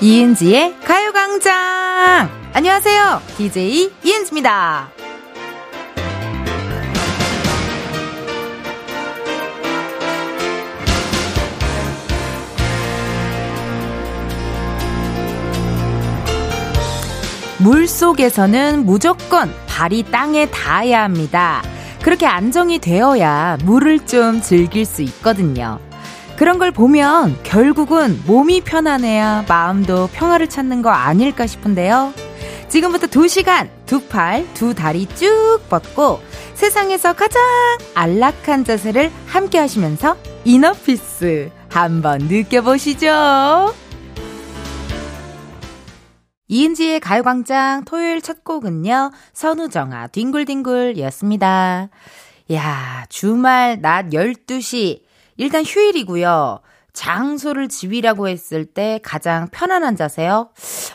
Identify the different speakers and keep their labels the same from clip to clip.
Speaker 1: 이은지의 가요광장! 안녕하세요. DJ 이은지입니다. 물 속에서는 무조건 발이 땅에 닿아야 합니다. 그렇게 안정이 되어야 물을 좀 즐길 수 있거든요. 그런 걸 보면 결국은 몸이 편안해야 마음도 평화를 찾는 거 아닐까 싶은데요. 지금부터 2시간 두 팔, 두 다리 쭉 뻗고 세상에서 가장 안락한 자세를 함께 하시면서 이너피스 한번 느껴보시죠. 이은지의 가요광장 토요일 첫 곡은요, 선우정아 뒹굴뒹굴 이었습니다. 야 주말 낮 12시, 일단 휴일이고요. 장소를 집이라고 했을 때 가장 편안한 자세요?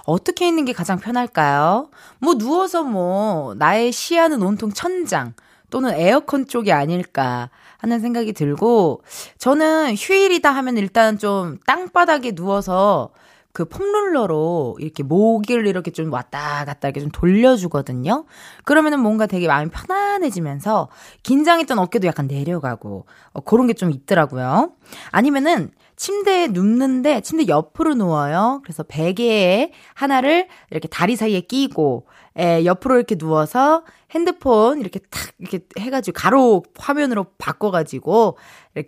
Speaker 1: 어떻게 있는 게 가장 편할까요? 뭐 누워서 뭐 나의 시야는 온통 천장 또는 에어컨 쪽이 아닐까 하는 생각이 들고 저는 휴일이다 하면 일단 좀 땅바닥에 누워서 그 폼롤러로 이렇게 목을 이렇게 좀 왔다 갔다 이렇게 좀 돌려주거든요. 그러면은 뭔가 되게 마음이 편안해지면서 긴장했던 어깨도 약간 내려가고 어, 그런 게 좀 있더라고요. 아니면은 침대에 눕는데 침대 옆으로 누워요. 그래서 베개에 하나를 이렇게 다리 사이에 끼고 에, 옆으로 이렇게 누워서 핸드폰 이렇게 탁 이렇게 해가지고 가로 화면으로 바꿔가지고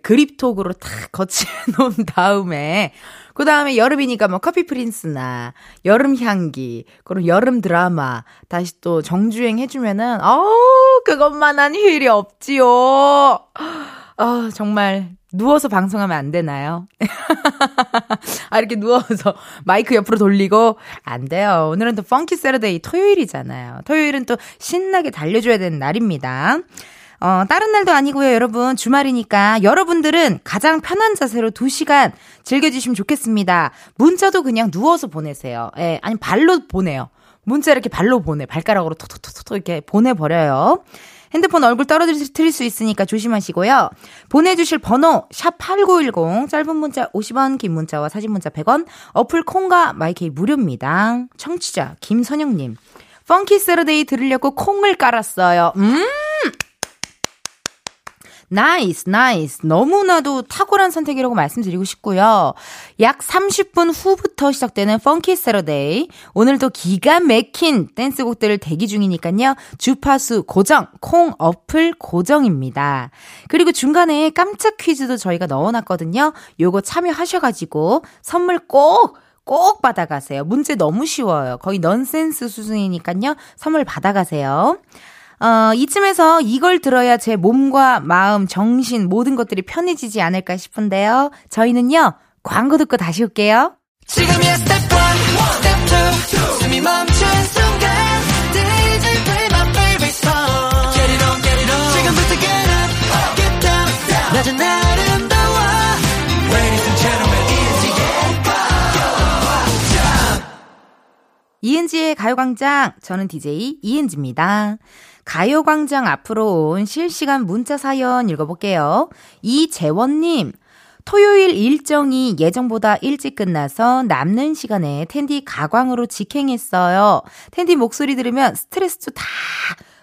Speaker 1: 그립톡으로 탁 거치해 놓은 다음에 그 다음에 여름이니까 뭐 커피 프린스나 여름 향기 그리고 여름 드라마 다시 또 정주행 해주면은 어우 그것만한 휴일이 없지요. 어, 정말 누워서 방송하면 안 되나요? 아, 이렇게 누워서 마이크 옆으로 돌리고 안 돼요. 오늘은 또 펑키 세러데이 토요일이잖아요. 토요일은 또 신나게 달려줘야 되는 날입니다. 어, 다른 날도 아니고요, 여러분. 주말이니까 여러분들은 가장 편한 자세로 2시간 즐겨주시면 좋겠습니다. 문자도 그냥 누워서 보내세요. 예, 아니, 발로 보내요. 문자 이렇게 발로 보내. 발가락으로 톡톡톡톡 이렇게 보내버려요. 핸드폰 얼굴 떨어뜨릴 수 있으니까 조심하시고요. 보내주실 번호 샵8910 짧은 문자 50원 긴 문자와 사진 문자 100원 어플 콩과 my K 무료입니다. 청취자 김선영님 Funky Saturday 들으려고 콩을 깔았어요. 음 Nice, nice. 너무나도 탁월한 선택이라고 말씀드리고 싶고요. 약 30분 후부터 시작되는 Funky Saturday. 오늘도 기가 막힌 댄스곡들을 대기 중이니까요. 주파수 고정, 콩 어플 고정입니다. 그리고 중간에 깜짝 퀴즈도 저희가 넣어놨거든요. 요거 참여하셔가지고 선물 꼭 꼭 받아가세요. 문제 너무 쉬워요. 거의 넌센스 수준이니까요. 선물 받아가세요. 어, 이쯤에서 이걸 들어야 제 몸과 마음, 정신, 모든 것들이 편해지지 않을까 싶은데요. 저희는요, 광고 듣고 다시 올게요. 지금이야 스텝 1, 스텝 2, 숨이 멈춘 순간 DJ play my favorite song Get it on, get it on 지금부터 get up, get down, down 낮은 아름다워 Ladies and gentlemen, 이은지의 가요광장 이은지의 가요광장, 저는 DJ 이은지입니다. 가요광장 앞으로 온 실시간 문자 사연 읽어볼게요. 이재원님, 토요일 일정이 예정보다 일찍 끝나서 남는 시간에 텐디 가광으로 직행했어요. 텐디 목소리 들으면 스트레스도 다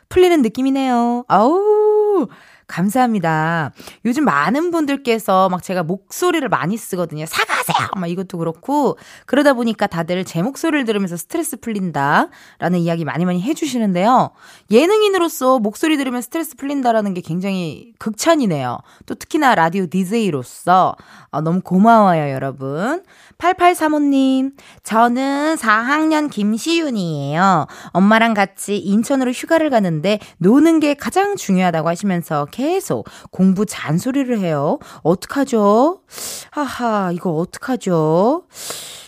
Speaker 1: 풀리는 느낌이네요. 아우, 감사합니다. 요즘 많은 분들께서 막 제가 목소리를 많이 쓰거든요. 사과하세요! 막 이것도 그렇고, 그러다 보니까 다들 제 목소리를 들으면서 스트레스 풀린다. 라는 이야기 많이 많이 해주시는데요. 예능인으로서 목소리 들으면 스트레스 풀린다라는 게 굉장히 극찬이네요. 또 특히나 라디오 DJ로서. 어, 너무 고마워요, 여러분. 8835님, 저는 4학년 김시윤이에요. 엄마랑 같이 인천으로 휴가를 가는데 노는 게 가장 중요하다고 하시면서 계속 공부 잔소리를 해요. 어떡하죠? 하하, 이거 어떡하죠?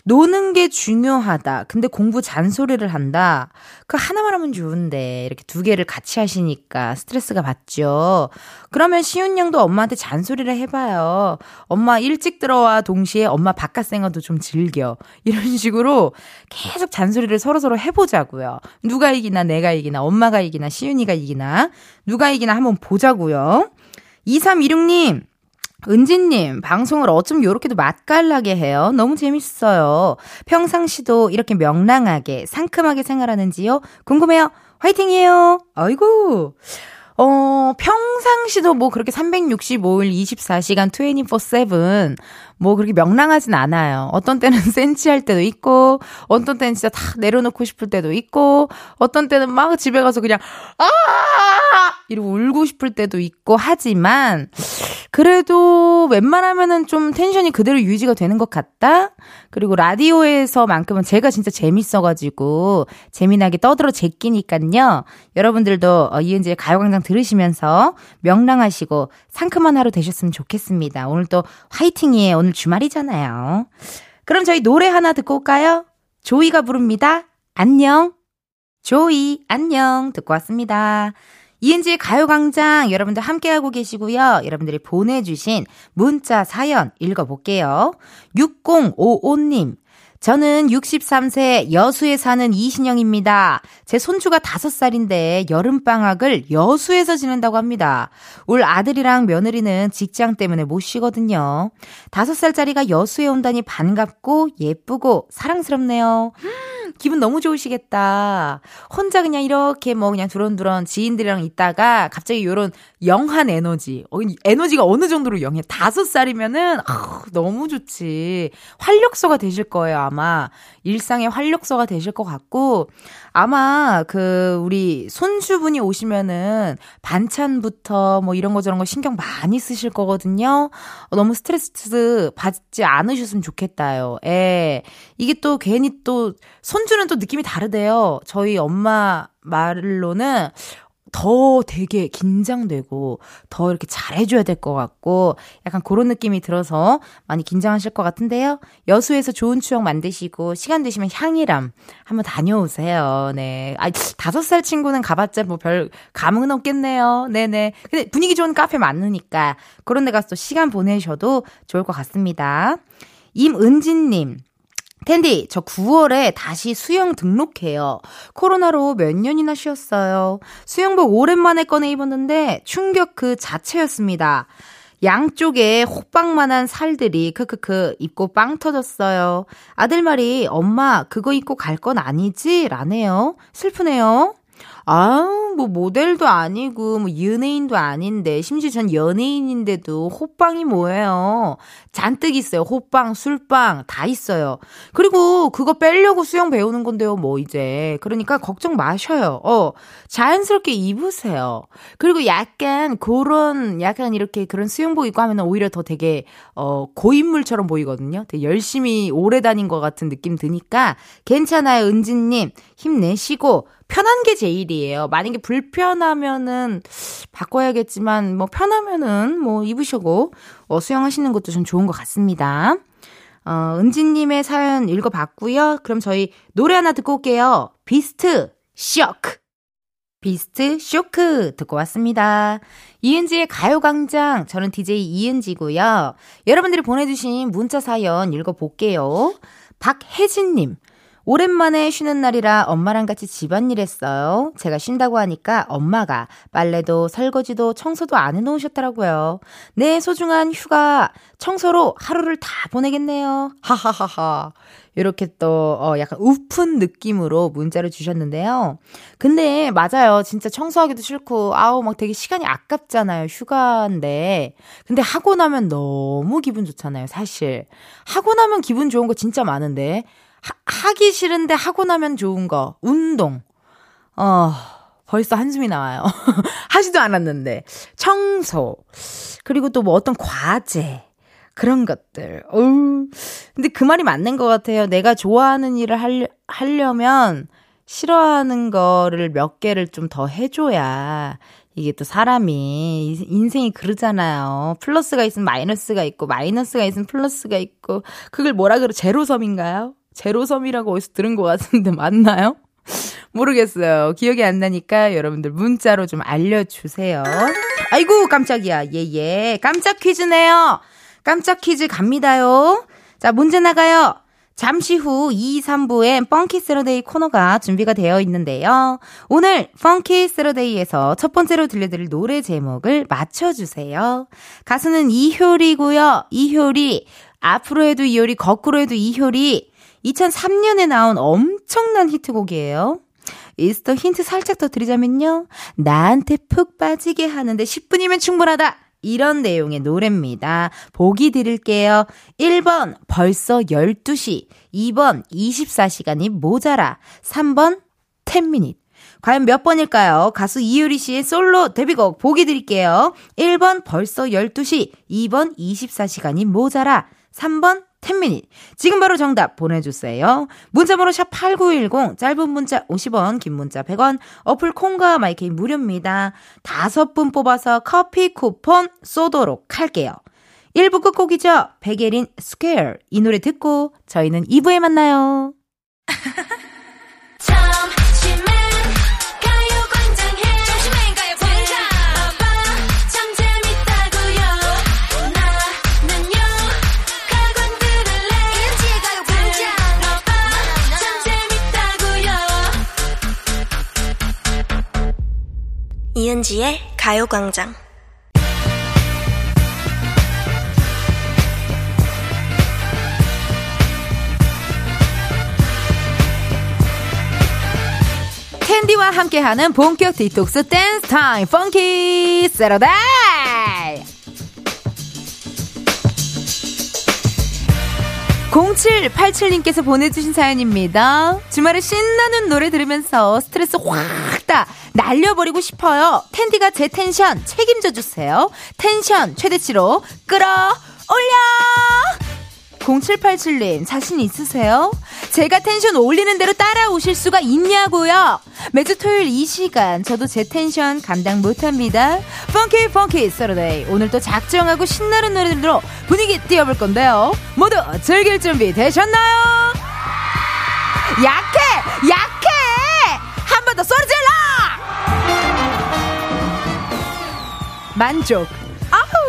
Speaker 1: 노는 게 중요하다. 근데 공부 잔소리를 한다. 그 하나만 하면 좋은데 이렇게 두 개를 같이 하시니까 스트레스가 받죠. 그러면 시윤 양도 엄마한테 잔소리를 해봐요. 엄마 일찍 들어와 동시에 엄마 바깥 생활도 좀 즐겨. 이런 식으로 계속 잔소리를 서로서로 해보자고요. 누가 이기나 내가 이기나 엄마가 이기나 시윤이가 이기나 누가 이기나 한번 보자고요. 2326님 은지님, 방송을 어쩜 요렇게도 맛깔나게 해요? 너무 재밌어요. 평상시도 이렇게 명랑하게, 상큼하게 생활하는지요? 궁금해요. 화이팅이에요. 아이고. 어, 평상시도 뭐 그렇게 365일 24시간 24-7, 뭐 그렇게 명랑하진 않아요. 어떤 때는 센치할 때도 있고, 어떤 때는 진짜 다 내려놓고 싶을 때도 있고, 어떤 때는 막 집에 가서 그냥, 아! 이러고 울고 싶을 때도 있고 하지만, 그래도 웬만하면은 좀 텐션이 그대로 유지가 되는 것 같다? 그리고 라디오에서만큼은 제가 진짜 재밌어가지고, 재미나게 떠들어 제끼니깐요. 여러분들도 어, 이은지의 가요광장 들으시면서 명랑하시고 상큼한 하루 되셨으면 좋겠습니다. 오늘 또 화이팅이에요. 오늘 주말이잖아요. 그럼 저희 노래 하나 듣고 올까요? 조이가 부릅니다. 안녕. 조이, 안녕. 듣고 왔습니다. 이은지의 가요광장 여러분들 함께하고 계시고요. 여러분들이 보내주신 문자 사연 읽어볼게요. 6055님. 저는 63세 여수에 사는 이신영입니다. 제 손주가 5살인데 여름방학을 여수에서 지낸다고 합니다. 올 아들이랑 며느리는 직장 때문에 못 쉬거든요. 5살짜리가 여수에 온다니 반갑고 예쁘고 사랑스럽네요. 기분 너무 좋으시겠다. 혼자 그냥 이렇게 뭐 그냥 두런두런 지인들이랑 있다가 갑자기 요런 영한 에너지. 어, 에너지가 어느 정도로 영해? 다섯 살이면은, 아, 너무 좋지. 활력소가 되실 거예요, 아마. 일상의 활력소가 되실 것 같고, 아마 그, 우리 손주분이 오시면은 반찬부터 뭐 이런 거 저런 거 신경 많이 쓰실 거거든요. 어, 너무 스트레스 받지 않으셨으면 좋겠다요. 예. 이게 또 괜히 또, 손주는 또 느낌이 다르대요. 저희 엄마 말로는 더 되게 긴장되고 더 이렇게 잘해줘야 될 것 같고 약간 그런 느낌이 들어서 많이 긴장하실 것 같은데요. 여수에서 좋은 추억 만드시고 시간 되시면 향이람 한번 다녀오세요. 네. 아, 다섯 살 친구는 가봤자 뭐 별 감흥은 없겠네요. 네네. 근데 분위기 좋은 카페 많으니까 그런 데 가서 또 시간 보내셔도 좋을 것 같습니다. 임은진님. 텐디, 저 9월에 다시 수영 등록해요. 코로나로 몇 년이나 쉬었어요. 수영복 오랜만에 꺼내 입었는데 충격 그 자체였습니다. 양쪽에 호빵만한 살들이 크크크 입고 빵 터졌어요. 아들 말이 엄마 그거 입고 갈 건 아니지? 라네요. 슬프네요. 아, 뭐 모델도 아니고 뭐 연예인도 아닌데 심지어 전 연예인인데도 호빵이 뭐예요? 잔뜩 있어요. 호빵, 술빵 다 있어요. 그리고 그거 빼려고 수영 배우는 건데요. 뭐 이제 그러니까 걱정 마셔요. 어 자연스럽게 입으세요. 그리고 약간 그런 약간 이렇게 그런 수영복 입고 하면 오히려 더 되게 어 고인물처럼 보이거든요. 되게 열심히 오래 다닌 것 같은 느낌 드니까 괜찮아요, 은진님 힘내시고 편한 게 제일이에요. 만약에 불편하면은 바꿔야겠지만 뭐 편하면은 뭐 입으시고 어, 수영하시는 것도 좀 좋은 것 같습니다. 어, 은지님의 사연 읽어봤고요. 그럼 저희 노래 하나 듣고 올게요. 비스트 쇼크. 비스트 쇼크 듣고 왔습니다. 이은지의 가요광장. 저는 DJ 이은지고요. 여러분들이 보내주신 문자 사연 읽어볼게요. 박혜진님. 오랜만에 쉬는 날이라 엄마랑 같이 집안일 했어요. 제가 쉰다고 하니까 엄마가 빨래도 설거지도 청소도 안 해놓으셨더라고요. 내 소중한 휴가 청소로 하루를 다 보내겠네요. 하하하하. 이렇게 또, 어, 약간 우픈 느낌으로 문자를 주셨는데요. 근데, 맞아요. 진짜 청소하기도 싫고, 아우, 막 되게 시간이 아깝잖아요. 휴가인데. 근데 하고 나면 너무 기분 좋잖아요. 사실. 하고 나면 기분 좋은 거 진짜 많은데. 하, 기 싫은데 하고 나면 좋은 거. 운동. 어, 벌써 한숨이 나와요. 하지도 않았는데. 청소. 그리고 또 뭐 어떤 과제. 그런 것들. 어우. 근데 그 말이 맞는 것 같아요. 내가 좋아하는 일을 하려, 하려면 싫어하는 거를 몇 개를 좀 더 해줘야 이게 또 사람이 인생이 그러잖아요. 플러스가 있으면 마이너스가 있고 마이너스가 있으면 플러스가 있고 그걸 뭐라 그러 제로섬인가요? 제로섬이라고 어디서 들은 것 같은데 맞나요? 모르겠어요. 기억이 안 나니까 여러분들 문자로 좀 알려주세요. 아이고, 깜짝이야. 예, 예. 깜짝 퀴즈네요. 깜짝 퀴즈 갑니다요. 자, 문제 나가요. 잠시 후 2, 3부엔 Funky Saturday 코너가 준비가 되어 있는데요. 오늘 펑키 세러데이에서 첫 번째로 들려드릴 노래 제목을 맞춰주세요. 가수는 이효리고요. 이효리. 앞으로 해도 이효리, 거꾸로 해도 이효리. 2003년에 나온 엄청난 히트곡이에요. 이스터 힌트 살짝 더 드리자면요. 나한테 푹 빠지게 하는데 10분이면 충분하다. 이런 내용의 노래입니다. 보기 드릴게요. 1번, 벌써 12시. 2번, 24시간이 모자라. 3번, 10미닛. 과연 몇 번일까요? 가수 이유리 씨의 솔로 데뷔곡 보기 드릴게요. 1번, 벌써 12시. 2번, 24시간이 모자라. 3번, 10미닛. 지금 바로 정답 보내주세요. 문자번호 샵 8910, 짧은 문자 50원, 긴 문자 100원, 어플 콩과 마이케이 무료입니다. 다섯 분 뽑아서 커피 쿠폰 쏘도록 할게요. 1부 끝곡이죠. 백예린 스퀘어. 이 노래 듣고 저희는 2부에 만나요.
Speaker 2: 이은지의 가요광장.
Speaker 1: 텐디와 함께하는 본격 디톡스 댄스 타임 Funky Saturday 0787님께서 보내주신 사연입니다. 주말에 신나는 노래 들으면서 스트레스 확 다 날려버리고 싶어요. 텐디가 제 텐션 책임져 주세요. 텐션 최대치로 끌어 올려! 0787님, 자신 있으세요? 제가 텐션 올리는 대로 따라오실 수가 있냐고요? 매주 토요일 이 시간, 저도 제 텐션 감당 못합니다. Funky Funky Saturday. 오늘도 작정하고 신나는 노래들로 분위기 띄워볼 건데요. 모두 즐길 준비 되셨나요? 약해! 약해! 한 번 더 소리 질러! 만족.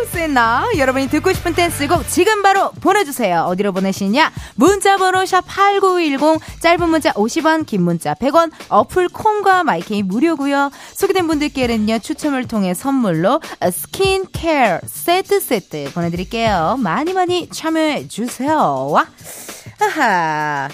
Speaker 1: 센나 여러분이 듣고 싶은 댄스곡 지금 바로 보내주세요. 어디로 보내시냐? 문자번호 샵8910 짧은 문자 50원 긴 문자 100원 어플 콩과 마이케이 무료고요. 소개된 분들께는요 추첨을 통해 선물로 스킨케어 세트 세트 보내드릴게요. 많이 많이 참여해주세요. 와 하하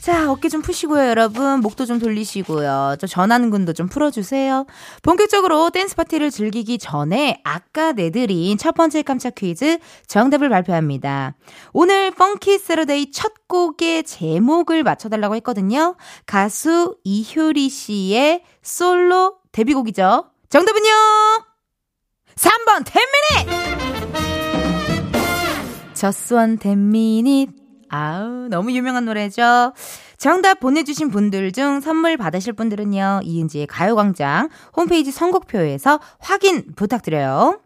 Speaker 1: 자, 어깨 좀 푸시고요, 여러분. 목도 좀 돌리시고요. 저 전완근도 좀 풀어주세요. 본격적으로 댄스 파티를 즐기기 전에 아까 내드린 첫 번째 깜짝 퀴즈 정답을 발표합니다. 오늘 Funky Saturday 첫 곡의 제목을 맞춰달라고 했거든요. 가수 이효리 씨의 솔로 데뷔곡이죠. 정답은요? 3번, 10 Minutes! 저스원 10미닛. 아우, 너무 유명한 노래죠. 정답 보내주신 분들 중 선물 받으실 분들은요, 이은지의 가요광장 홈페이지 선곡표에서 확인 부탁드려요.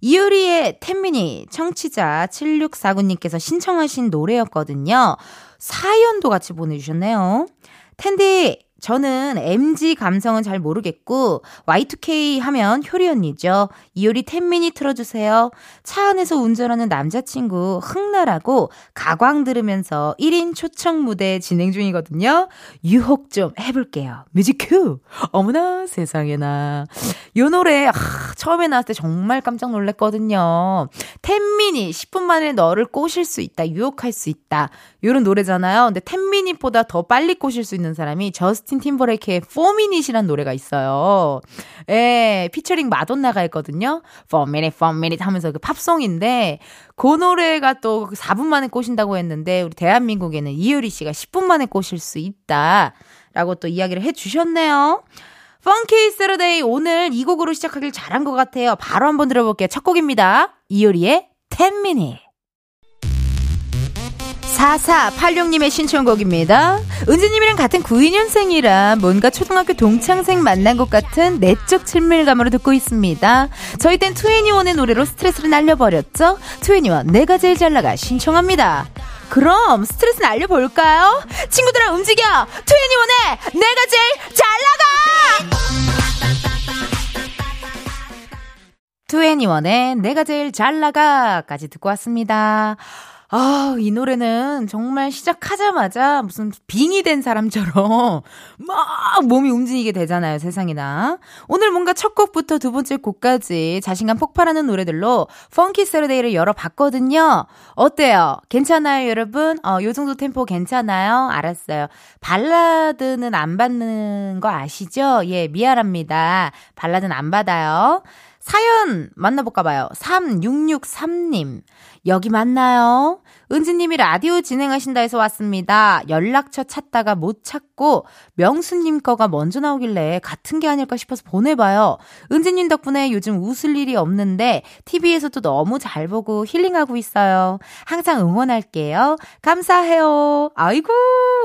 Speaker 1: 이효리의 텐미니 청취자 7649님께서 신청하신 노래였거든요. 사연도 같이 보내주셨네요. 텐디, 저는 MG 감성은 잘 모르겠고 Y2K 하면 효리 언니죠. 이효리 10 Minutes 틀어주세요. 차 안에서 운전하는 남자친구 흥나라고 가광 들으면서 1인 초청 무대 진행 중이거든요. 유혹 좀 해볼게요. Music cue! 어머나 세상에나. 요 노래 아, 처음에 나왔을 때 정말 깜짝 놀랐거든요. 10 Minutes 10분 만에 너를 꼬실 수 있다. 유혹할 수 있다. 요런 노래잖아요. 근데 10 Minutes보다 더 빨리 꼬실 수 있는 사람이 저스틴 팀버레이크의 4 Minutes이란 노래가 있어요. 예, 피처링 마돈나가 했거든요. 4 Minutes, 4 Minutes 하면서 그 팝송인데 그 노래가 또 4분 만에 꼬신다고 했는데 우리 대한민국에는 이효리 씨가 10분 만에 꼬실 수 있다. 라고 또 이야기를 해 주셨네요. Funky Saturday 오늘 이 곡으로 시작하길 잘한 것 같아요. 바로 한번 들어볼게요. 첫 곡입니다. 이효리의 10 Minutes. 4486님의 신청곡입니다. 은지님이랑 같은 92년생이라 뭔가 초등학교 동창생 만난 것 같은 내적 친밀감으로 듣고 있습니다. 저희 땐 투애니원의 노래로 스트레스를 날려버렸죠? 투애니원 내가 제일 잘 나가 신청합니다. 그럼 스트레스 날려볼까요? 친구들아 움직여! 투애니원의 내가 제일 잘 나가! 투애니원의 내가 제일 잘 나가까지 듣고 왔습니다. 아, 이 노래는 정말 시작하자마자 무슨 빙이 된 사람처럼 막 몸이 움직이게 되잖아요, 세상이나. 오늘 뭔가 첫 곡부터 두 번째 곡까지 자신감 폭발하는 노래들로 펑키 세러데이를 열어봤거든요. 어때요? 괜찮아요, 여러분? 어, 요 정도 템포 괜찮아요? 알았어요. 발라드는 안 받는 거 아시죠? 예, 미안합니다. 발라드는 안 받아요. 사연 만나볼까 봐요. 3663님. 여기 맞나요? 은지님이 라디오 진행하신다 해서 왔습니다. 연락처 찾다가 못 찾고 명수님 거가 먼저 나오길래 같은 게 아닐까 싶어서 보내봐요. 은지님 덕분에 요즘 웃을 일이 없는데 TV에서도 너무 잘 보고 힐링하고 있어요. 항상 응원할게요. 감사해요. 아이고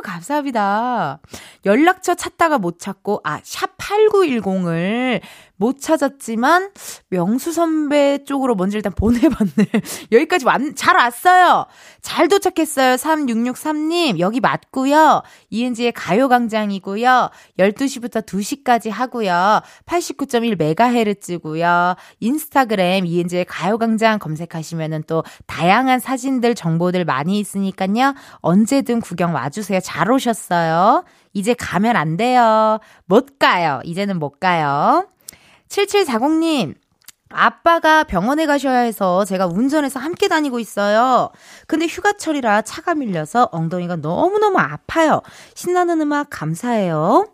Speaker 1: 감사합니다. 연락처 찾다가 못 찾고 아 샵 8910을 못 찾았지만 명수 선배 쪽으로 먼저 일단 보내봤네. 여기까지 왔, 잘 왔어요. 잘 도착했어요. 3663님 여기 맞고요. 이은지의 가요광장이 고요. 12시부터 2시까지 하고요. 89.1MHz고요. 인스타그램 이은지의 가요광장 검색하시면은 또 다양한 사진들 정보들 많이 있으니까요. 언제든 구경 와주세요. 잘 오셨어요. 이제 가면 안 돼요. 못 가요. 이제는 못 가요. 7740님, 아빠가 병원에 가셔야 해서 제가 운전해서 함께 다니고 있어요. 근데 휴가철이라 차가 밀려서 엉덩이가 너무너무 아파요. 신나는 음악 감사해요.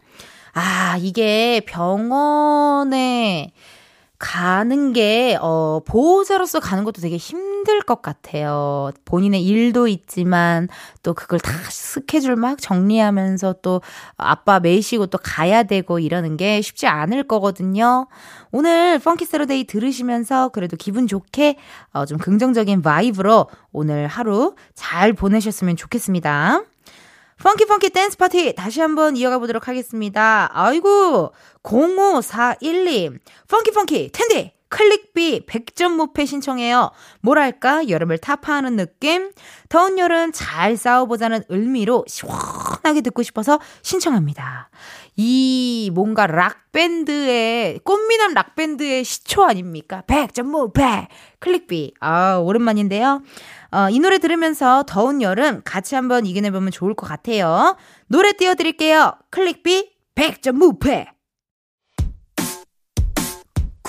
Speaker 1: 아, 이게 병원에 가는 게, 어, 보호자로서 가는 것도 되게 힘들 것 같아요. 본인의 일도 있지만, 또 그걸 다 스케줄 막 정리하면서 또 아빠 모시고 또 가야 되고 이러는 게 쉽지 않을 거거든요. 오늘 Funky Saturday 들으시면서 그래도 기분 좋게, 어, 좀 긍정적인 vibe로 오늘 하루 잘 보내셨으면 좋겠습니다. Funky Funky 댄스 파티 다시 한번 이어가 보도록 하겠습니다. 아이고 0541님 Funky Funky 텐디 클릭비 백전무패 신청해요. 뭐랄까 여름을 타파하는 느낌? 더운 여름 잘 싸워보자는 의미로 시원하게 듣고 싶어서 신청합니다. 이 뭔가 락밴드의 꽃미남 락밴드의 시초 아닙니까? 100점 무패 클릭비 아 오랜만인데요. 어, 이 노래 들으면서 더운 여름 같이 한번 이겨내보면 좋을 것 같아요. 노래 띄워드릴게요. 클릭비 100점 무패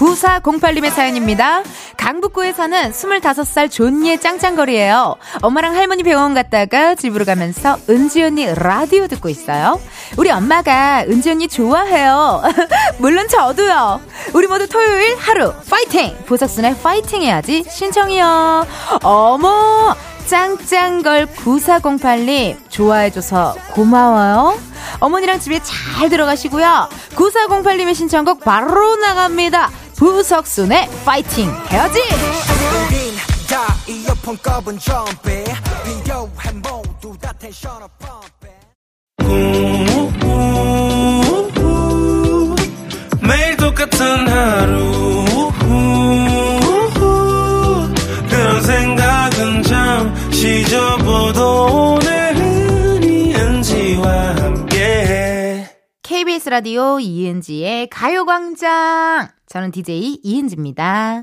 Speaker 1: 9408님의 사연입니다. 강북구에 사는 25살 존니의 짱짱거리예요. 엄마랑 할머니 병원 갔다가 집으로 가면서 은지 언니 라디오 듣고 있어요. 우리 엄마가 은지 언니 좋아해요. 물론 저도요. 우리 모두 토요일 하루 파이팅! 보석순의 파이팅 해야지 신청이요. 어머! 짱짱걸 9408님 좋아해줘서 고마워요. 어머니랑 집에 잘 들어가시고요. 9408님의 신청곡 바로 나갑니다. 부석순의 파이팅! 해야지!
Speaker 3: 매일 똑같은 하루. 그런 생각은 잠시 접어도 오늘은 이은지와 함께.
Speaker 1: KBS 라디오 이은지의 가요광장 저는 DJ 이은지입니다.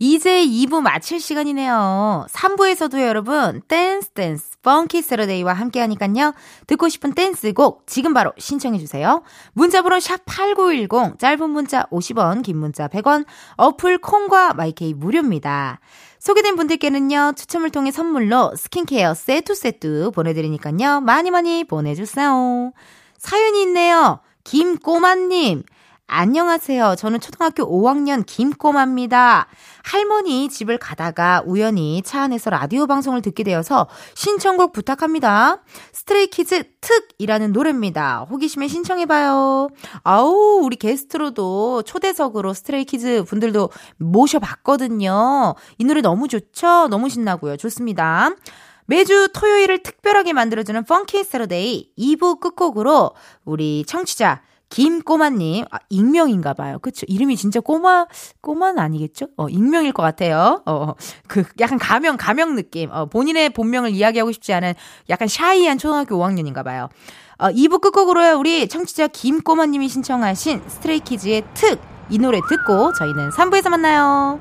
Speaker 1: 이제 2부 마칠 시간이네요. 3부에서도 여러분 댄스 댄스 Funky Saturday와 함께 하니깐요. 듣고 싶은 댄스곡 지금 바로 신청해 주세요. 문자 번호 샵8910 짧은 문자 50원 긴 문자 100원 어플 콩과 마이케이 무료입니다. 소개된 분들께는요. 추첨을 통해 선물로 스킨케어 세트 세트 보내 드리니까요. 많이 많이 보내 주세요. 사연이 있네요. 김꼬마 님. 안녕하세요. 저는 초등학교 5학년 김꼬마입니다. 할머니 집을 가다가 우연히 차 안에서 라디오 방송을 듣게 되어서 신청곡 부탁합니다. 스트레이키즈 특이라는 노래입니다. 호기심에 신청해봐요. 아우, 우리 게스트로도 초대석으로 스트레이키즈 분들도 모셔봤거든요. 이 노래 너무 좋죠? 너무 신나고요. 좋습니다. 매주 토요일을 특별하게 만들어주는 Funky Saturday 2부 끝곡으로 우리 청취자 김꼬마님, 아, 익명인가 봐요. 그쵸? 이름이 진짜 꼬마, 꼬마는 아니겠죠? 어, 익명일 것 같아요. 어, 그, 약간 가명, 가명 느낌. 어, 본인의 본명을 이야기하고 싶지 않은 약간 shy한 초등학교 5학년인가 봐요. 어, 2부 끝곡으로요, 우리 청취자 김꼬마님이 신청하신 스트레이키즈의 특! 이 노래 듣고 저희는 3부에서 만나요.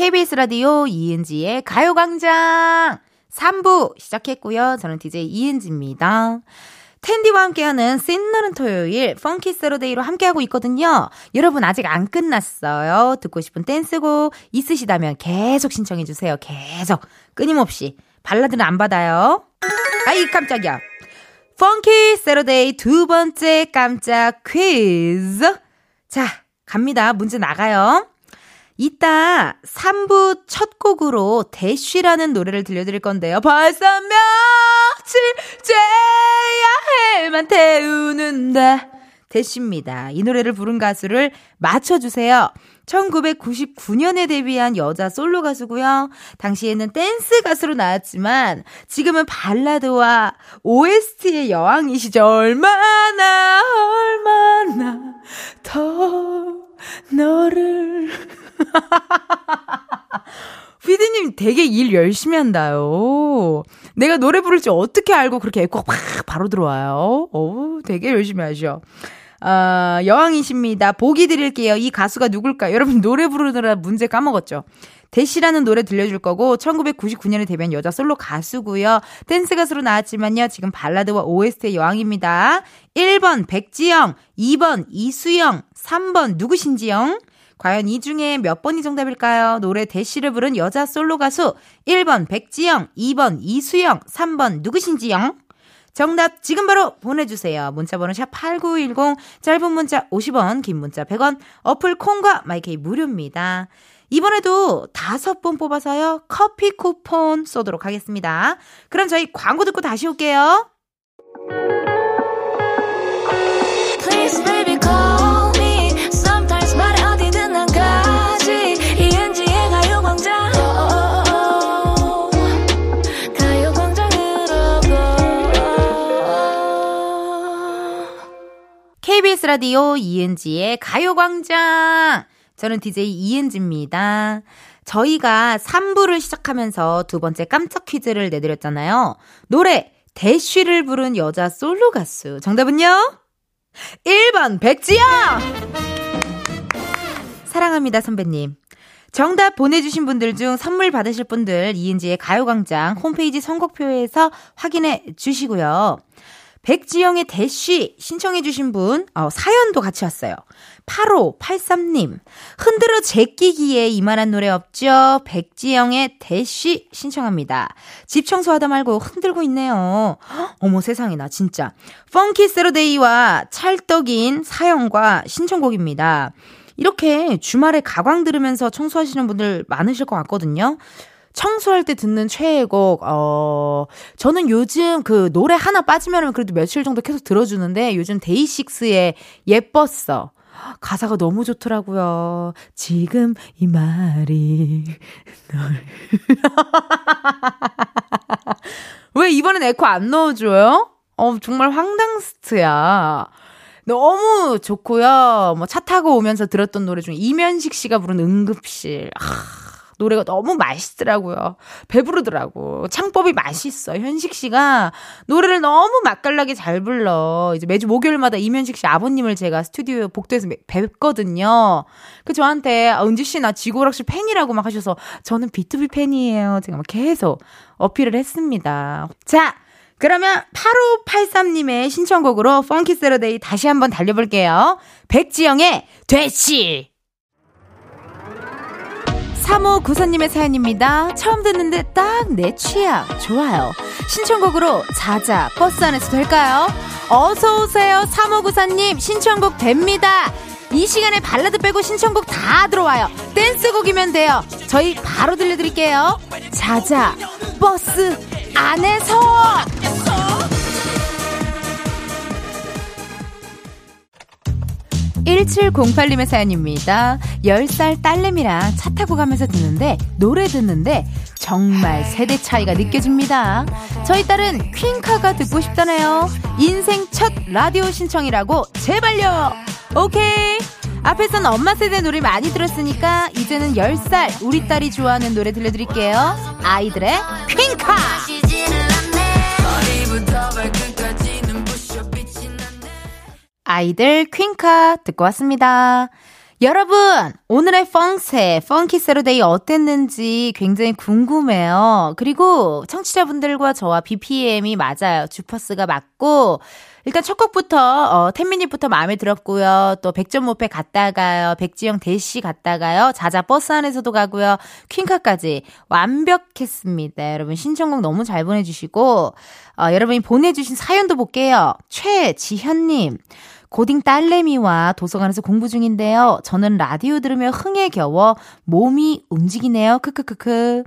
Speaker 1: KBS 라디오 이은지의 가요광장 3부 시작했고요. 저는 DJ 이은지입니다. 텐디와 함께하는 씬나는 토요일 Funky Saturday로 함께하고 있거든요. 여러분 아직 안 끝났어요. 듣고 싶은 댄스곡 있으시다면 계속 신청해 주세요. 계속 끊임없이 발라드는 안 받아요. 아이 깜짝이야. Funky Saturday 두 번째 깜짝 퀴즈. 자 갑니다. 문제 나가요. 이따 3부 첫 곡으로 대쉬라는 노래를 들려드릴 건데요. 벌써 며칠째야 해만 태우는데. 대쉬입니다. 이 노래를 부른 가수를 맞춰주세요. 1999년에 데뷔한 여자 솔로 가수고요. 당시에는 댄스 가수로 나왔지만 지금은 발라드와 OST의 여왕이시죠. 얼마나 얼마나 더 너를 피디님 되게 일 열심히 한다요. 내가 노래 부를 줄 어떻게 알고 그렇게 에코가 팍 바로 들어와요. 오, 되게 열심히 하셔. 아, 여왕이십니다. 보기 드릴게요. 이 가수가 누굴까? 여러분 노래 부르느라 문제 까먹었죠? 대시라는 노래 들려줄 거고 1999년에 데뷔한 여자 솔로 가수고요. 댄스 가수로 나왔지만요. 지금 발라드와 OST의 여왕입니다. 1번 백지영, 2번 이수영, 3번 누구신지영. 과연 이 중에 몇 번이 정답일까요? 노래 대시를 부른 여자 솔로 가수 1번 백지영, 2번 이수영, 3번 누구신지영? 정답 지금 바로 보내주세요. 문자번호 샵 8910, 짧은 문자 50원, 긴 문자 100원, 어플 콩과 마이케이 무료입니다. 이번에도 다섯 번 뽑아서요. 커피 쿠폰 쏘도록 하겠습니다. 그럼 저희 광고 듣고 다시 올게요.
Speaker 4: Please baby
Speaker 1: KBS 라디오 이은지의 가요광장. 저는 DJ 이은지입니다. 저희가 3부를 시작하면서 두 번째 깜짝 퀴즈를 내드렸잖아요. 노래, 대쉬를 부른 여자 솔로 가수. 정답은요? 1번, 백지영! 사랑합니다, 선배님. 정답 보내주신 분들 중 선물 받으실 분들 이은지의 가요광장 홈페이지 선곡표에서 확인해 주시고요. 백지영의 대쉬 신청해주신 분, 어, 사연도 같이 왔어요. 8583님, 흔들어 제끼기에 이만한 노래 없죠? 백지영의 대쉬 신청합니다. 집 청소하다 말고 흔들고 있네요. 헉, 어머 세상에 나, 진짜. 펑키 세러데이와 찰떡인 사연과 신청곡입니다. 이렇게 주말에 가광 들으면서 청소하시는 분들 많으실 것 같거든요. 청소할 때 듣는 최애 곡, 어, 저는 요즘 그 노래 하나 빠지면 그래도 며칠 정도 계속 들어주는데 요즘 데이식스의 예뻤어. 가사가 너무 좋더라고요. 지금 이 말이 널. 왜 이번엔 에코 안 넣어줘요? 어, 정말 황당스트야. 너무 좋고요. 뭐 차 타고 오면서 들었던 노래 중에 이면식 씨가 부른 응급실. 아, 노래가 너무 맛있더라고요. 배부르더라고. 창법이 맛있어. 현식 씨가 노래를 너무 맛깔나게 잘 불러. 이제 매주 목요일마다 임현식 씨 아버님을 제가 스튜디오 복도에서 뵙거든요. 그 저한테 아, 은지 씨 나 지구오락실 팬이라고 막 하셔서 저는 B2B 팬이에요. 제가 막 계속 어필을 했습니다. 자, 그러면 8583님의 신청곡으로 Funky Saturday 다시 한번 달려볼게요. 백지영의 되치! 3594님의 사연입니다. 처음 듣는데 딱 내 취향. 좋아요. 신청곡으로 자자 버스 안에서 될까요? 어서 오세요. 3호 구사님 신청곡 됩니다. 이 시간에 발라드 빼고 신청곡 다 들어와요. 댄스곡이면 돼요. 저희 바로 들려드릴게요. 자자 버스 안에서 1708님의 사연입니다. 10살 딸내미랑 차 타고 가면서 듣는데, 노래 듣는데, 정말 세대 차이가 느껴집니다. 저희 딸은 퀸카가 듣고 싶다네요. 인생 첫 라디오 신청이라고, 제발요! 오케이! 앞에서는 엄마 세대 노래 많이 들었으니까, 이제는 10살 우리 딸이 좋아하는 노래 들려드릴게요. 아이들의 퀸카! 아이들 퀸카 듣고 왔습니다. 여러분, 오늘의 펑세, Funky Saturday 어땠는지 굉장히 궁금해요. 그리고 청취자분들과 저와 BPM이 맞아요. 주파수가 맞고, 일단 첫 곡부터, 어, Ten Minutes부터 마음에 들었고요. 또 백점 모페 갔다가요. 백지영 대시 갔다가요. 자자 버스 안에서도 가고요. 퀸카까지 완벽했습니다. 여러분 신청곡 너무 잘 보내주시고, 어, 여러분이 보내주신 사연도 볼게요. 최지현님. 고딩 딸내미와 도서관에서 공부 중인데요. 저는 라디오 들으며 흥에 겨워 몸이 움직이네요. 크크크크.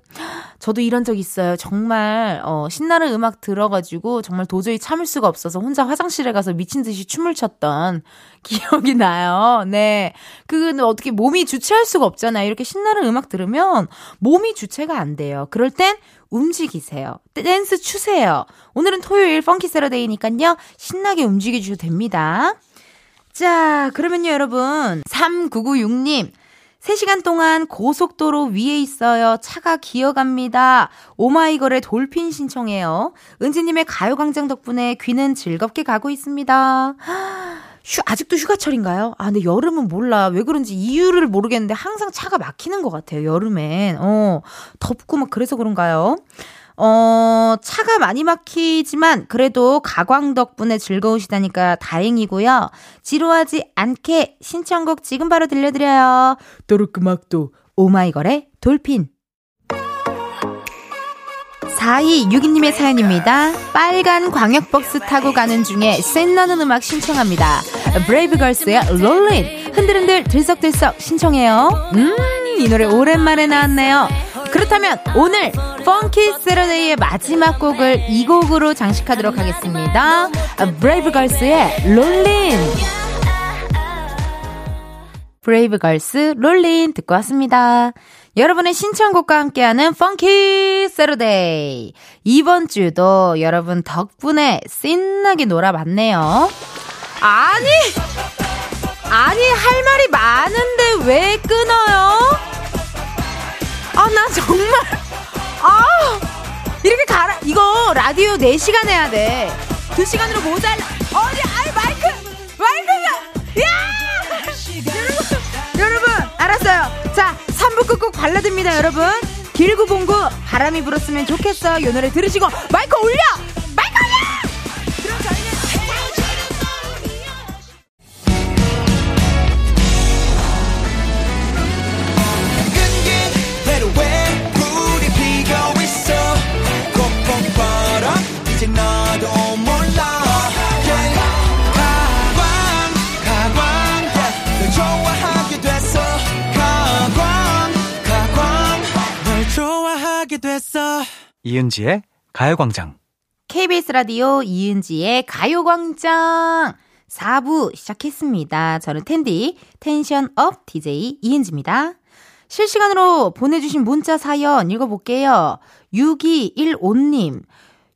Speaker 1: 저도 이런 적 있어요. 정말 어, 신나는 음악 들어가지고 정말 도저히 참을 수가 없어서 혼자 화장실에 가서 미친 듯이 춤을 췄던 기억이 나요. 네. 그건 어떻게 몸이 주체할 수가 없잖아요. 이렇게 신나는 음악 들으면 몸이 주체가 안 돼요. 그럴 땐 움직이세요. 댄스 추세요. 오늘은 토요일 펑키 세러데이니까요. 신나게 움직여 주셔도 됩니다. 자, 그러면요, 여러분. 3996님. 3시간 동안 고속도로 위에 있어요. 차가 기어갑니다. 오마이걸의 돌핀 신청해요. 은지님의 가요광장 덕분에 귀는 즐겁게 가고 있습니다. 휴, 아직도 휴가철인가요? 아, 근데 여름은 몰라. 왜 그런지 이유를 모르겠는데 항상 차가 막히는 것 같아요, 여름엔. 어, 덥고 막 그래서 그런가요? 어, 차가 많이 막히지만 그래도 가광 덕분에 즐거우시다니까 다행이고요. 지루하지 않게 신청곡 지금 바로 들려드려요. 또르끄막도 오마이걸의 돌핀. 4262님의 사연입니다. 빨간 광역버스 타고 가는 중에 센나는 음악 신청합니다. 브레이브걸스의 롤린 흔들흔들 들썩들썩 신청해요. 음, 이 노래 오랜만에 나왔네요. 그렇다면 오늘 Funky Saturday의 마지막 곡을 이 곡으로 장식하도록 하겠습니다. 브레이브걸스의 Rollin'. 브레이브걸스 Rollin' 듣고 왔습니다. 여러분의 신청곡과 함께하는 Funky Saturday. 이번 주도 여러분 덕분에 신나게 놀아봤네요. 아니! 아니, 할 말이 많은데 왜 끊어요? 아, 나 정말. 아! 이렇게 가라. 이거 라디오 4시간 해야 돼. 2시간으로 모자라. 어디, 아이, 마이크! 마이크가! 야! 여러분, 여러분, 알았어요. 자, 3부 끝곡 발라듭니다, 여러분. 길고 봉구, 바람이 불었으면 좋겠어. 요 노래 들으시고, 마이크 올려!
Speaker 5: 이은지의 가요광장.
Speaker 1: KBS 라디오 이은지의 가요광장 4부 시작했습니다. 저는 텐디, 텐션업 DJ 이은지입니다. 실시간으로 보내주신 문자 사연 읽어볼게요. 6215님.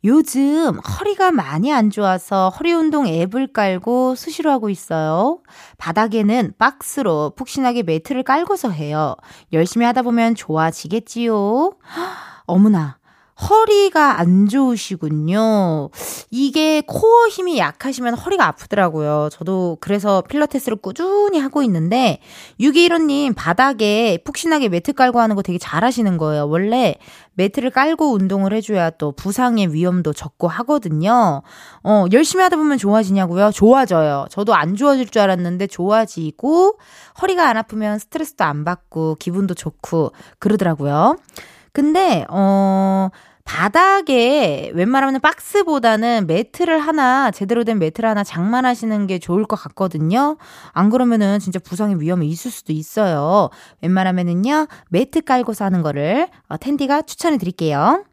Speaker 1: 요즘 허리가 많이 안 좋아서 허리 운동 앱을 깔고 수시로 하고 있어요. 바닥에는 박스로 푹신하게 매트를 깔고서 해요. 열심히 하다 보면 좋아지겠지요. 어머나. 허리가 안 좋으시군요. 이게 코어 힘이 약하시면 허리가 아프더라고요. 저도 그래서 필라테스를 꾸준히 하고 있는데, 621호님 바닥에 푹신하게 매트 깔고 하는 거 되게 잘하시는 거예요. 원래 매트를 깔고 운동을 해줘야 또 부상의 위험도 적고 하거든요. 어, 열심히 하다 보면 좋아지냐고요? 좋아져요. 저도 안 좋아질 줄 알았는데 좋아지고, 허리가 안 아프면 스트레스도 안 받고, 기분도 좋고, 그러더라고요. 근데, 어, 바닥에 웬만하면 박스보다는 매트를 하나, 제대로 된 매트를 하나 장만하시는 게 좋을 것 같거든요. 안 그러면은 진짜 부상의 위험이 있을 수도 있어요. 웬만하면은요, 매트 깔고 사는 거를 어, 텐디가 추천해 드릴게요.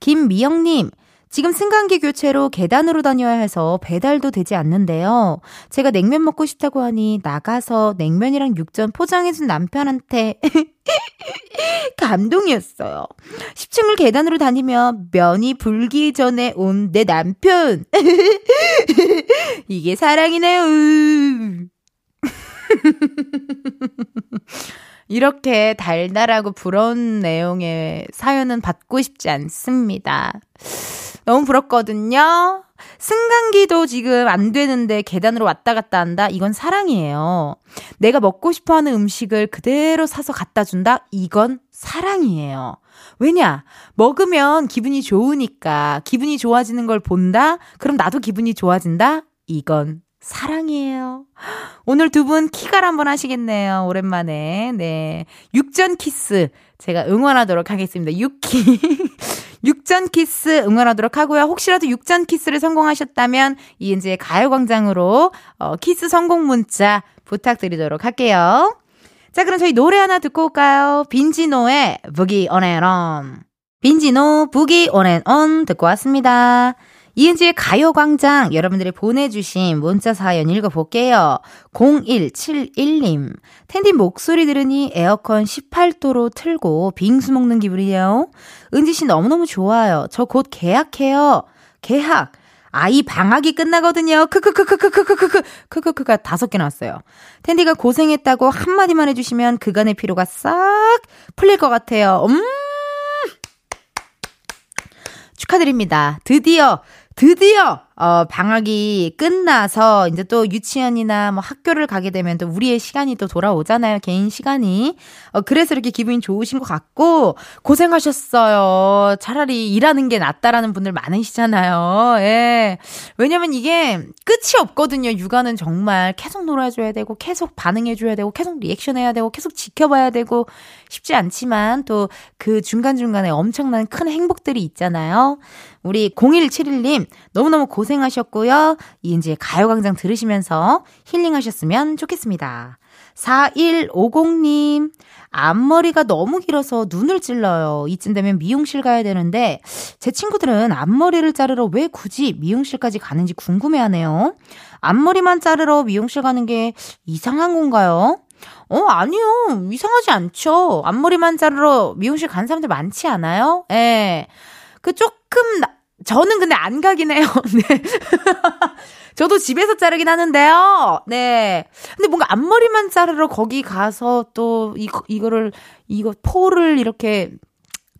Speaker 1: 김미영님, 지금 승강기 교체로 계단으로 다녀야 해서 배달도 되지 않는데요. 제가 냉면 먹고 싶다고 하니 나가서 냉면이랑 육전 포장해준 남편한테 감동이었어요. 10층을 계단으로 다니며 면이 불기 전에 온 내 남편. 이게 사랑이네요. 이렇게 달달하고 부러운 내용의 사연은 받고 싶지 않습니다. 너무 부럽거든요. 승강기도 지금 안 되는데 계단으로 왔다 갔다 한다? 이건 사랑이에요. 내가 먹고 싶어 하는 음식을 그대로 사서 갖다 준다? 이건 사랑이에요. 왜냐? 먹으면 기분이 좋으니까. 기분이 좋아지는 걸 본다? 그럼 나도 기분이 좋아진다? 이건 사랑이에요. 오늘 두 분 키갈 한번 하시겠네요. 오랜만에. 네. 육전 키스. 제가 응원하도록 하겠습니다. 육키. 육전 키스 응원하도록 하고요. 혹시라도 육전 키스를 성공하셨다면 이은지의 가요광장으로 어, 키스 성공 문자 부탁드리도록 할게요. 자, 그럼 저희 노래 하나 듣고 올까요? 빈지노의 Boogie On & On. 빈지노 Boogie On & On 듣고 왔습니다. 이은지의 가요광장 여러분들이 보내주신 문자 사연 읽어볼게요. 0171님. 텐디 목소리 들으니 에어컨 18도로 틀고 빙수 먹는 기분이에요. 은지씨 너무너무 좋아요. 저 곧 계약해요. 계약. 아이 방학이 끝나거든요. 크크크크크크크크크 크크크가 다섯 개 나왔어요. 텐디가 고생했다고 한마디만 해주시면 그간의 피로가 싹 풀릴 것 같아요. 음 축하드립니다. 드디어 드디어 어 방학이 끝나서 이제 또 유치원이나 뭐 학교를 가게 되면 또 우리의 시간이 또 돌아오잖아요. 개인 시간이. 어 그래서 이렇게 기분이 좋으신 것 같고 고생하셨어요. 차라리 일하는 게 낫다라는 분들 많으시잖아요. 예. 왜냐면 이게 끝이 없거든요. 육아는 정말 계속 놀아줘야 되고 계속 반응해줘야 되고 계속 리액션 해야 되고 계속 지켜봐야 되고 쉽지 않지만 또 그 중간중간에 엄청난 큰 행복들이 있잖아요. 우리 0171님 너무너무 고생하셨고요. 이은지의 가요광장 들으시면서 힐링하셨으면 좋겠습니다. 4150님, 앞머리가 너무 길어서 눈을 찔러요. 이쯤 되면 미용실 가야 되는데, 제 친구들은 앞머리를 자르러 왜 굳이 미용실까지 가는지 궁금해 하네요. 앞머리만 자르러 미용실 가는 게 이상한 건가요? 어, 아니요. 이상하지 않죠. 앞머리만 자르러 미용실 가는 사람들 많지 않아요? 예. 그 조금, 나, 저는 근데 안 가긴 해요. 네. 저도 집에서 자르긴 하는데요. 네. 근데 뭔가 앞머리만 자르러 거기 가서 또 이거, 이거를, 이거 포를 이렇게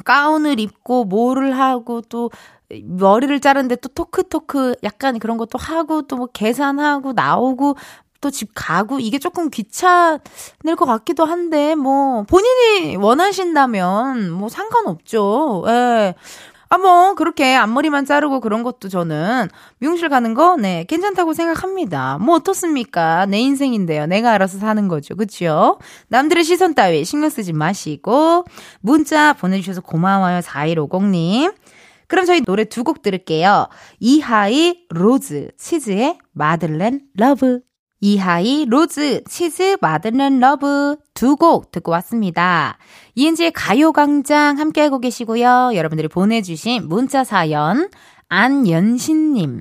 Speaker 1: 가운을 입고 뭐를 하고 또 머리를 자르는데 또 토크토크 약간 그런 것도 하고 또 뭐 계산하고 나오고 또 집 가고 이게 조금 귀찮을 것 같기도 한데 뭐 본인이 원하신다면 뭐 상관없죠. 예. 아, 뭐, 그렇게 앞머리만 자르고 그런 것도 저는 미용실 가는 거, 네, 괜찮다고 생각합니다. 뭐, 어떻습니까? 내 인생인데요. 내가 알아서 사는 거죠. 그쵸? 남들의 시선 따위 신경 쓰지 마시고, 문자 보내주셔서 고마워요. 4150님. 그럼 저희 노래 두 곡 들을게요. 이하이, Rose, 치즈의 Madeleine Love. 이하이, Rose, 치즈, Madeleine Love 두 곡 듣고 왔습니다. 이은지의 가요광장 함께하고 계시고요. 여러분들이 보내주신 문자 사연, 안연신님.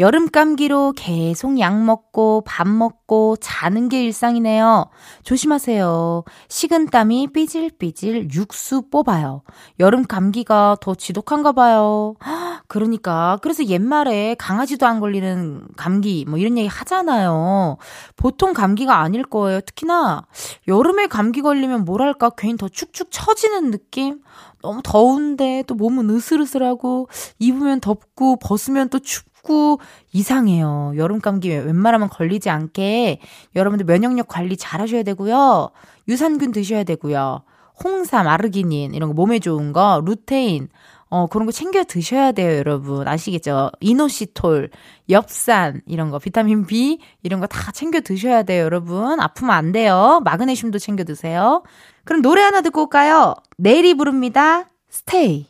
Speaker 1: 여름 감기로 계속 약 먹고 밥 먹고 자는 게 일상이네요. 조심하세요. 식은땀이 삐질삐질 육수 뽑아요. 여름 감기가 더 지독한가 봐요. 그러니까 그래서 옛말에 강아지도 안 걸리는 감기 뭐 이런 얘기 하잖아요. 보통 감기가 아닐 거예요. 특히나 여름에 감기 걸리면 뭐랄까 괜히 더 축축 처지는 느낌? 너무 더운데 또 몸은 으슬으슬하고 입으면 덥고 벗으면 또 춥고 춥고 이상해요. 여름 감기 웬만하면 걸리지 않게 여러분들 면역력 관리 잘 하셔야 되고요. 유산균 드셔야 되고요. 홍삼, 아르기닌 이런 거 몸에 좋은 거, 루테인 어, 그런 거 챙겨 드셔야 돼요, 여러분. 아시겠죠? 이노시톨, 엽산, 이런 거, 비타민 B, 이런 거 다 챙겨 드셔야 돼요, 여러분. 아프면 안 돼요. 마그네슘도 챙겨 드세요. 그럼 노래 하나 듣고 올까요? 내일이 부릅니다. Stay.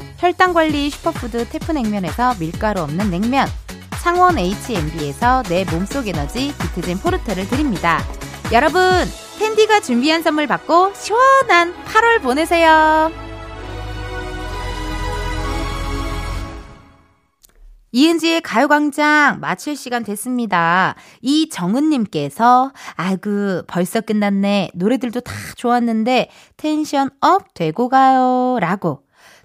Speaker 1: 혈당관리 슈퍼푸드 태프냉면에서 밀가루 없는 냉면, 창원 H&B에서 내 몸속 에너지 비트젠 포르테를 드립니다. 여러분, 은디가 준비한 선물 받고 시원한 8월 보내세요. 이은지의 가요광장 마칠 시간 됐습니다. 이정은님께서, 아이고, 벌써 끝났네. 노래들도 다 좋았는데, tension up 되고 가요. 라고.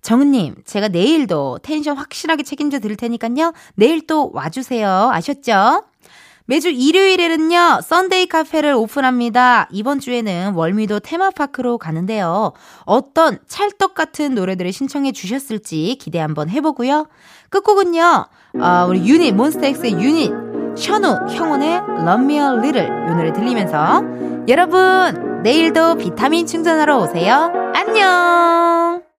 Speaker 1: 정은님, 제가 내일도 텐션 확실하게 책임져 드릴 테니까요. 내일 또 와주세요. 아셨죠? 매주 일요일에는요, Sunday 카페를 오픈합니다. 이번 주에는 월미도 테마파크로 가는데요. 어떤 찰떡 같은 노래들을 신청해 주셨을지 기대 한번 해보고요. 끝곡은요, 어, 우리 유닛, 몬스타엑스의 유닛, 셔누, 형원의 Love Me A Little 이 노래 들리면서 여러분, 내일도 비타민 충전하러 오세요. 안녕!